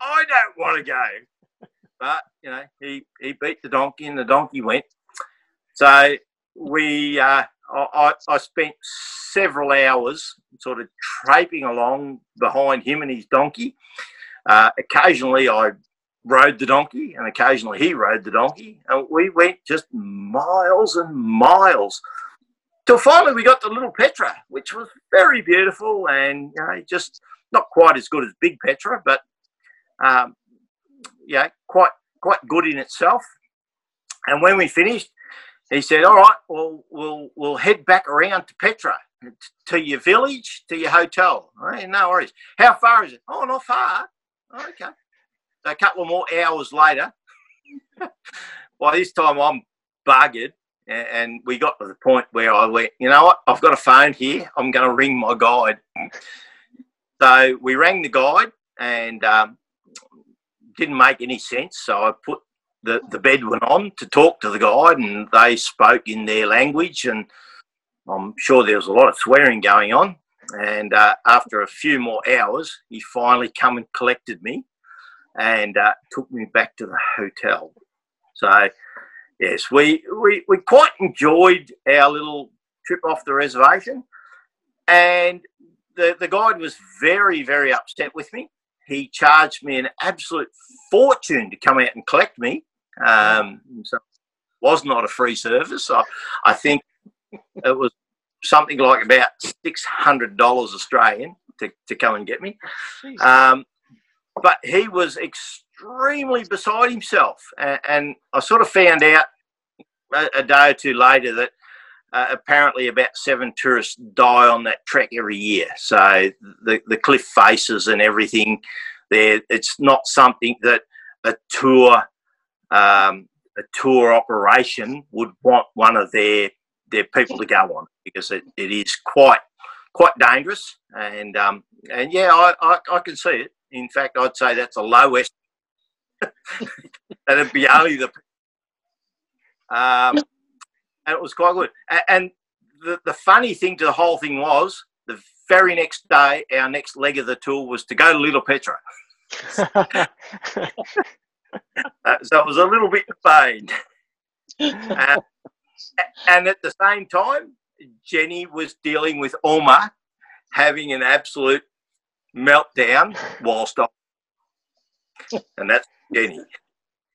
I don't want to go. But, you know, he, he beat the donkey and the donkey went. So we, uh, I, I spent several hours sort of traipsing along behind him and his donkey. Uh, occasionally I rode the donkey, and occasionally he rode the donkey, and we went just miles and miles till finally we got to Little Petra, which was very beautiful and you know just not quite as good as Big Petra, but um, yeah, quite quite good in itself. And when we finished, he said, "All right, well, we'll we'll head back around to Petra, to your village, to your hotel. Right, no worries. How far is it? Oh, not far. Oh, okay. So a couple of more hours later, by this time I'm buggered, and we got to the point where I went, you know what? I've got a phone here. I'm going to ring my guide. So we rang the guide, and um, didn't make any sense. So I put the, the Bedouin on to talk to the guide, and they spoke in their language, and I'm sure there was a lot of swearing going on. And uh, after a few more hours, he finally come and collected me, and uh, took me back to the hotel. So, yes, we, we we quite enjoyed our little trip off the reservation, and the the guide was very very upset with me. He charged me an absolute fortune to come out and collect me um, so was not a free service. I, I think it was something like about six hundred dollars Australian to, to come and get me. Um, but he was extremely beside himself, and, and I sort of found out a, a day or two later that uh, apparently about seven tourists die on that trek every year. So the the cliff faces and everything there, it's not something that a tour um, a tour operation would want one of their their people to go on because it, it is quite quite dangerous and um, and yeah I, I, I can see it in fact I'd say that's a low estimate that'd be only the um, and it was quite good. And the, the funny thing to the whole thing was the very next day our next leg of the tour was to go to Little Petra. Uh, so it was a little bit pained. Uh, and at the same time, Jenny was dealing with Oma having an absolute meltdown whilst I. And that's Jenny.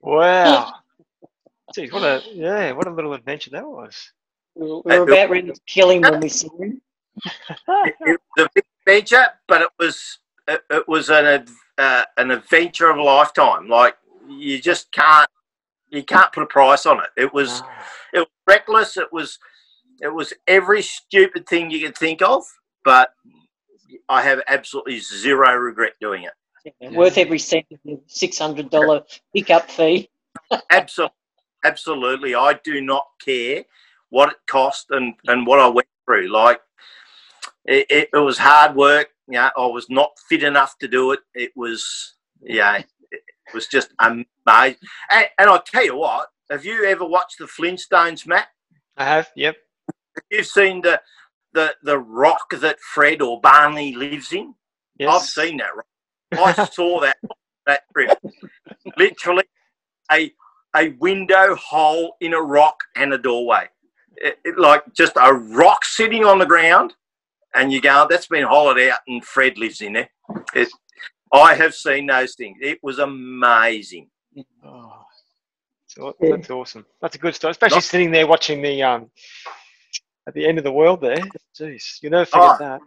Wow. Geez, what a yeah, what a little adventure that was. We were about ready to kill him when we saw him. it, it was a big adventure, but it was it, it was an uh, an adventure of a lifetime. Like you just can't you can't put a price on it. It was it was reckless. It was it was every stupid thing you could think of, but I have absolutely zero regret doing it. Yeah, worth every cent of the six hundred dollar pickup fee. absolutely, absolutely. I do not care what it cost and and what I went through. Like it, it, it was hard work. Yeah, I was not fit enough to do it. It was yeah, was just amazing. And, and I'll tell you what, have you ever watched the Flintstones, Matt? I have, yep. You've seen the the the rock that Fred or Barney lives in? Yes. I've seen that rock. I saw that that trip. Literally a a window hole in a rock and a doorway. It, it, like just a rock sitting on the ground, and you go, that's been hollowed out, and Fred lives in there. It, I have seen those things. It was amazing. Oh, that's awesome. That's a good story, especially Not, sitting there watching the um at the end of the world there. Jeez, you never forget oh, that.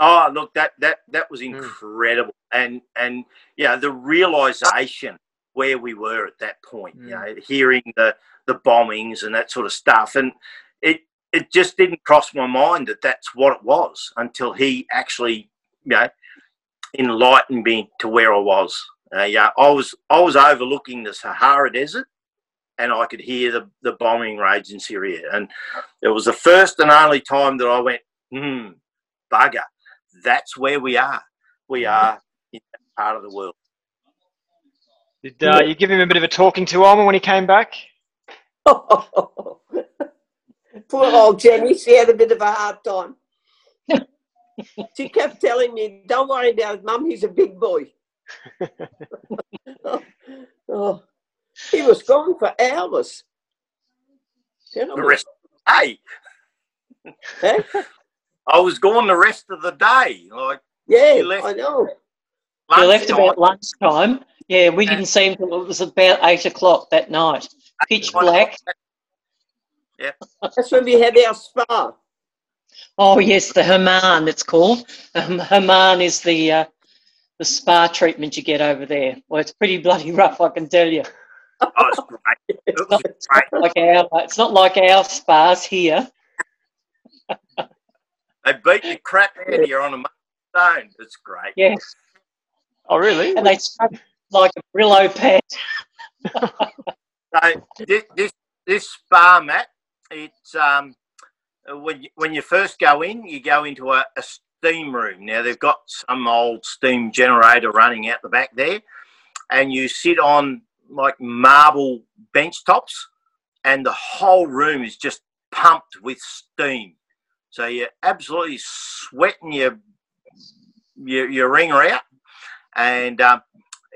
Oh, look, that that that was hmm. incredible, mm. and and yeah, the realization where we were at that point. Mm. You hmm. know, hearing the the bombings and that sort of stuff, and it it just didn't cross my mind that that's what it was until he actually, you know, enlightened me to where I was. Uh, yeah, I was I was overlooking the Sahara Desert, and I could hear the, the bombing rage in Syria. And it was the first and only time that I went, hmm, bugger, that's where we are. We are in that part of the world. Did uh, you give him a bit of a talking to Oma when he came back? Poor old Jenny, she had a bit of a hard time she kept telling me, "Don't worry, Dad, Mum, he's a big boy." oh, he was gone for hours. The rest of the day. Eh? I was gone the rest of the day. Like yeah, I know. We left about lunchtime. Yeah, we didn't see him until it was about eight o'clock that night. Pitch black. Yeah. That's when we had our spa. Oh yes, the Herman It's called um, hammam is the uh, the spa treatment you get over there. Well, it's pretty bloody rough, I can tell you. Oh, it's great. It It's was not, great. like our, it's not like our spas here. They beat the crap out of you on a stone. It's great. Yeah, Oh, really? and they scrub like a Brillo pad. So this this, this spa mat, it's um when you, when you first go in, you go into a, a steam room. Now they've got some old steam generator running out the back there, and you sit on like marble bench tops, and the whole room is just pumped with steam. So you're absolutely sweating your your, your ringer out, and um,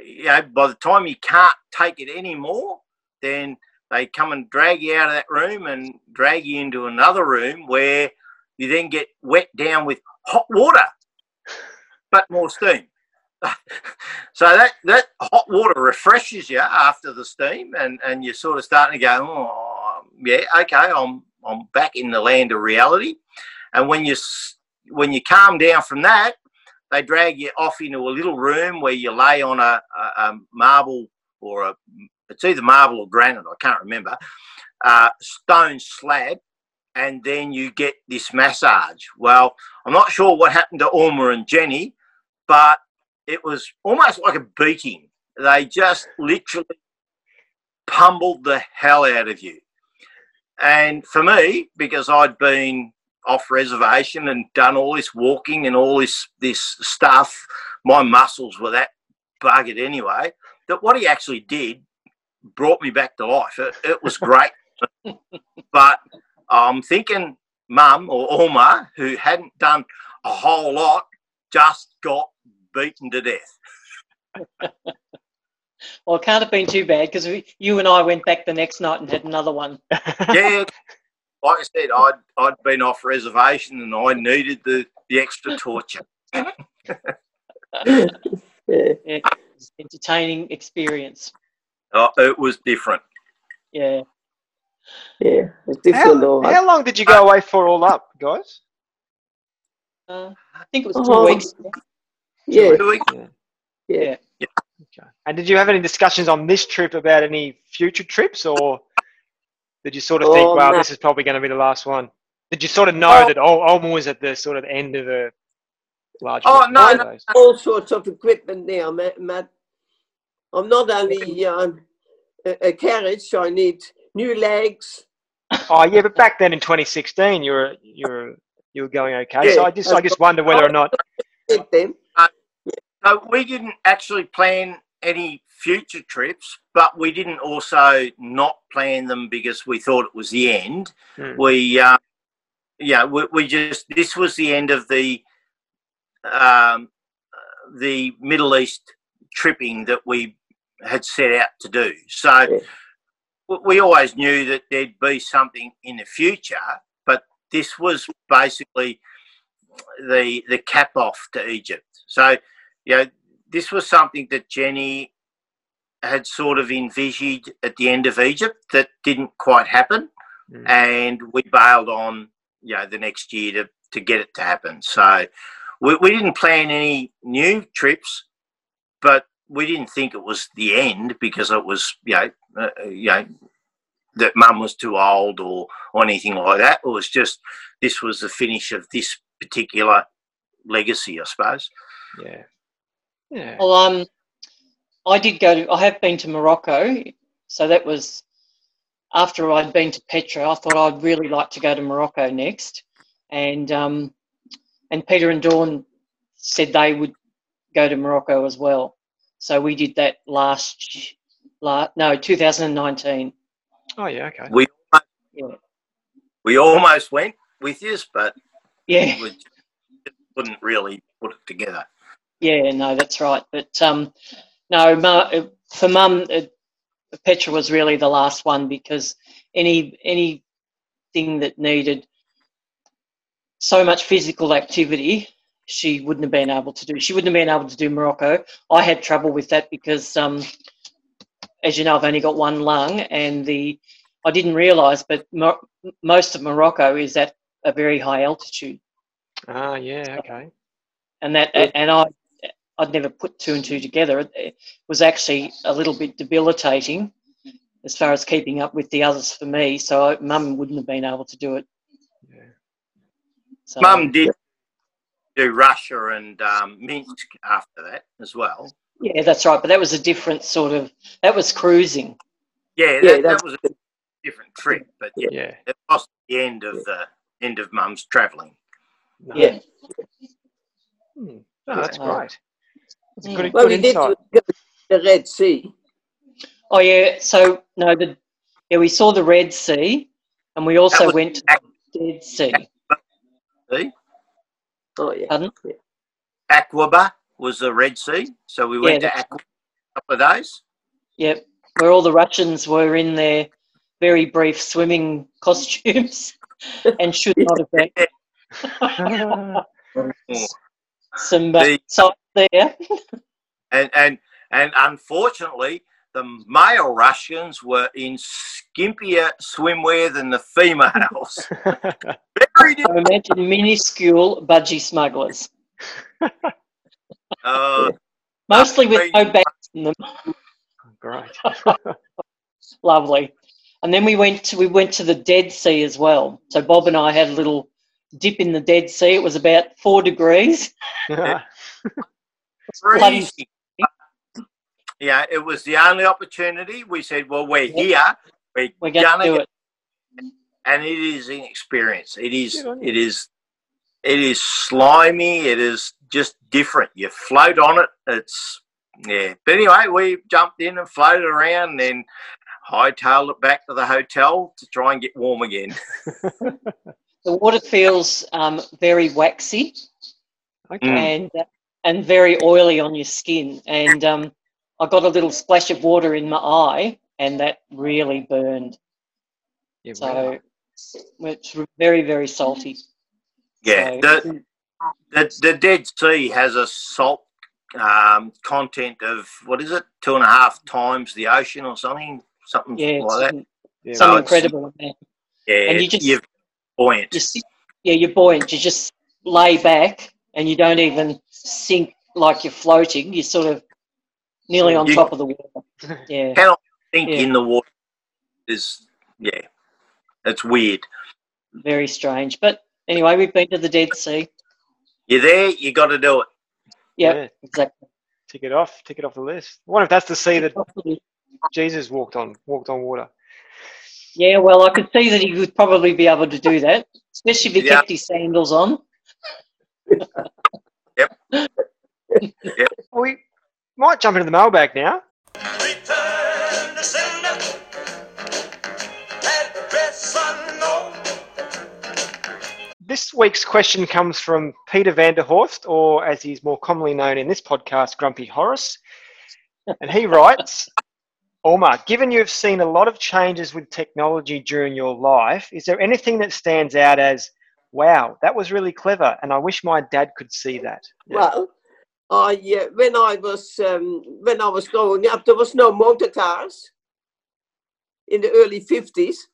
you know by the time you can't take it anymore, then they come and drag you out of that room and drag you into another room where you then get wet down with hot water, but more steam. so that, that hot water refreshes you after the steam, and, and you're sort of starting to go, oh, yeah, okay, I'm I'm back in the land of reality. And when you when you calm down from that, they drag you off into a little room where you lay on a, a, a marble or a it's either marble or granite, I can't remember, uh, stone slab, and then you get this massage. Well, I'm not sure what happened to Oma and Jenny, but it was almost like a beating. They just literally pummeled the hell out of you. And for me, because I'd been off reservation and done all this walking and all this this stuff, my muscles were that buggered anyway. That what he actually did brought me back to life. It, it was great. but I'm thinking mum or Alma, who hadn't done a whole lot, just got beaten to death. Well, it can't have been too bad because you and I went back the next night and had another one. Yeah, like I said, I'd, I'd been off reservation and I needed the, the extra torture. Yeah. Yeah, it was an entertaining experience. Oh, it was different. Yeah. Yeah, it's different. how, how long did you go away for all up, guys? Uh, I think it was two Oh. weeks. Yeah, Two weeks. yeah. Okay. And did you have any discussions on this trip about any future trips, or did you sort of think, Oh, well, no. this is probably going to be the last one? Did you sort of know Oh. that Ol- Olma was at the sort of end of a large? Oh, no, no. All sorts of equipment now, Matt. Matt. I'm not only um, a, a carriage, I need new legs. Oh, yeah, but back then in 2016, you were you were you were going okay. so I just I just wonder whether or not. Did them. So we didn't actually plan any future trips, but we didn't also not plan them because we thought it was the end. Hmm. We, uh, yeah, we, we just this was the end of the um, the Middle East tripping that we had set out to do. So Yeah. we always knew that there'd be something in the future, but this was basically the the cap off to Egypt. So, you know, this was something that Jenny had sort of envisaged at the end of Egypt that didn't quite happen, Mm. and we bailed on you know the next year to to get it to happen. So, we, we didn't plan any new trips, but we didn't think it was the end because it was you know uh, uh, you know that mum was too old or or anything like that. It was just this was the finish of this particular legacy, I suppose. Yeah. Yeah. Well, um, I did go to. I have been to Morocco, so that was after I'd been to Petra. I thought I'd really like to go to Morocco next, and um, and Peter and Dawn said they would go to Morocco as well. So we did that last, la no, 2019. Oh yeah. Okay. We Yeah. we almost went with you, but Yeah. we just couldn't really put it together. Yeah, no, that's right. But um, no, mu- for mum, uh, Petra was really the last one because any anything that needed so much physical activity, she wouldn't have been able to do. She wouldn't have been able to do Morocco. I had trouble with that because, um, as you know, I've only got one lung, and the I didn't realise, but Mo- most of Morocco is at a very high altitude Ah yeah. Okay. and that and I I'd never put two and two together. It was actually a little bit debilitating as far as keeping up with the others for me. So I- Mum wouldn't have been able to do it. Yeah. So, Mum did do Russia and um, Minsk after that as well. Yeah, that's right. But that was a different sort of. That was cruising. Yeah, Yeah, that, that's- that was a different trip, but yeah, Yeah. it was the end of the end of Mum's travelling. No. Yeah. Hmm. No, that's great. That's a Mm. good, Well, good we did insight. go to the Red Sea. Oh yeah. So no, the yeah we saw the Red Sea, and we also went to the Dead Sea. See, Oh, yeah. Pardon? Aqaba was the Red Sea, so we went Yeah, to Aqaba a couple of days. Yep, where all the Russians were in their very brief swimming costumes and should not have been. Some uh, The- sights there. and and and unfortunately, the male Russians were in skimpier swimwear than the females. Very So imagine minuscule budgie smugglers, uh, mostly with no backs in them. great. Lovely. And then we went to we went to the Dead Sea as well. So Bob and I had a little dip in the Dead Sea. It was about four degrees. Bloody- freezing. Yeah, it was the only opportunity. We said, "Well, we're here. We're, We're going to do get it. and it is an experience. It is Good on you. it is it is slimy. It is just different. You float on it. It's yeah. But anyway, we jumped in and floated around, and then hightailed it back to the hotel to try and get warm again. The water feels um, very waxy Okay. Mm. and uh, and very oily on your skin. And um, I got a little splash of water in my eye, and that really burned. Yeah, So it's very very salty. Yeah, So- the, the the Dead Sea has a salt um, content of what is it, two and a half times the ocean or something, something yeah, like that. it's yeah, some No, incredible amount. Yeah, And you just- you're buoyant. you sit, yeah, you're buoyant. You just lay back and you don't even sink like you're floating. You're sort of nearly on You- top of the water. Yeah. cannot think Yeah. in the water is yeah, it's weird. Very strange. But anyway, we've been to the Dead Sea. You're there, you got to do it. Yep, Yeah. exactly. Tick it off. Tick it off the list. I wonder if that's the sea that Jesus walked on. Walked on water. Yeah, well, I could see that he would probably be able to do that, especially if he Yeah. kept his sandals on. We might jump into the mailbag now. Return to sender. Address unknown. This week's question comes from Peter Vanderhorst, or as he's more commonly known in this podcast, Grumpy Horace. And he writes Oma, given you've seen a lot of changes with technology during your life, is there anything that stands out as, wow, that was really clever, and I wish my dad could see that? Yeah. Well, I uh, when I was um, when I was growing up, there was no motor cars in the early fifties.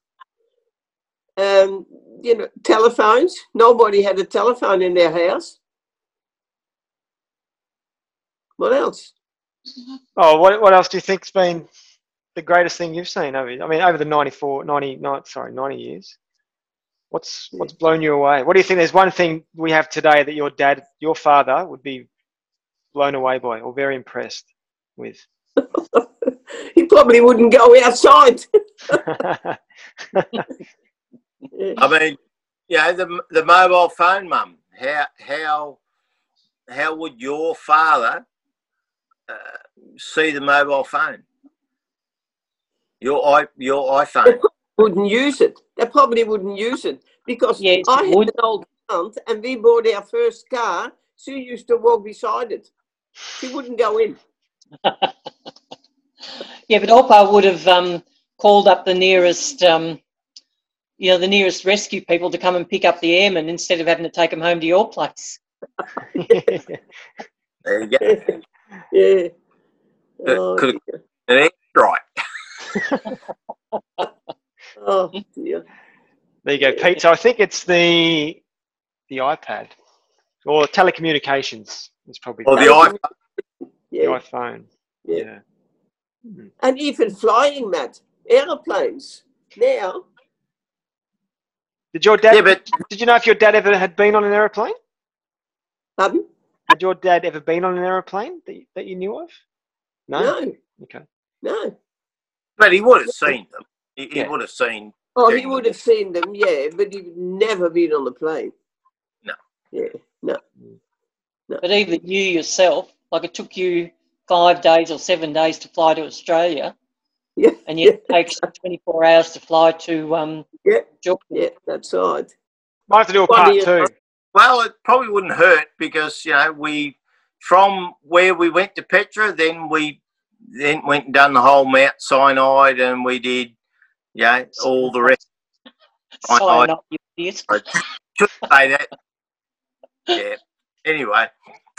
Um, you know, telephones. Nobody had a telephone in their house. What else? Oh, what, what else do you think's been the greatest thing you've seen over? I mean, over the 94, 90, sorry, 90 years. What's what's blown you away? What do you think? There's one thing we have today that your dad, your father, would be blown away by or very impressed with. He probably wouldn't go outside. I mean, yeah, the the mobile phone, mum. How how how would your father uh, see the mobile phone? Your i your iPhone. Wouldn't use it. They probably wouldn't use it because Yes, I had would. an old aunt and we bought our first car. She used to walk beside it. She wouldn't go in. Yeah, but Opa would have um, called up the nearest, um, you know, the nearest rescue people to come and pick up the airmen instead of having to take them home to your place. There you go. yeah. Could- Oh, could- dear. An air strike. oh dear. there you go, Pete. So I think it's the the iPad or telecommunications is probably Or the Telecommu- iPhone. The Yeah. iPhone. Yeah. Yeah. Hmm. And even flying, Matt. Aeroplanes. Now, Did your dad? Yeah, but Did you know if your dad ever had been on an aeroplane? pardon? Had your dad ever been on an aeroplane that you, that you knew of? No. No, Okay. no. but he would have seen them. He, he Yeah. would have seen. Oh, he would them. have seen them, yeah, but he'd never been on the plane. No. Yeah. No. no. But even you yourself, like it took you five days or seven days to fly to Australia, Yeah. and yet it takes 24 hours to fly to um, Yeah. Georgia. Yeah, that's right. Might have to do a Funny part two. Well, it probably wouldn't hurt because you know we from where we went to Petra, then we then went and done the whole Mount Sinai, and we did yeah all the rest. I- Sign I- up, you idiot. Should say that. Yeah. Anyway,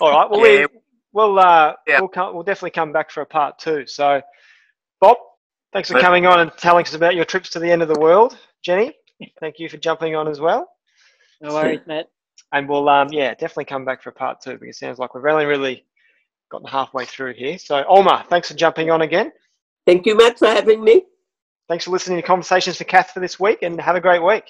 All right. Well, Yeah. we, we'll uh, Yeah. we'll come, we'll definitely come back for a part two. So, Bob, thanks for But- coming on and telling us about your trips to the end of the world. Jenny, thank you for jumping on as well. No worries, Matt. And we'll um, yeah definitely come back for a part two because it sounds like we've only really gotten halfway through here. So, Omar, thanks for jumping on again. Thank you, Matt, for having me. Thanks for listening to Conversations for Kath for this week, and have a great week.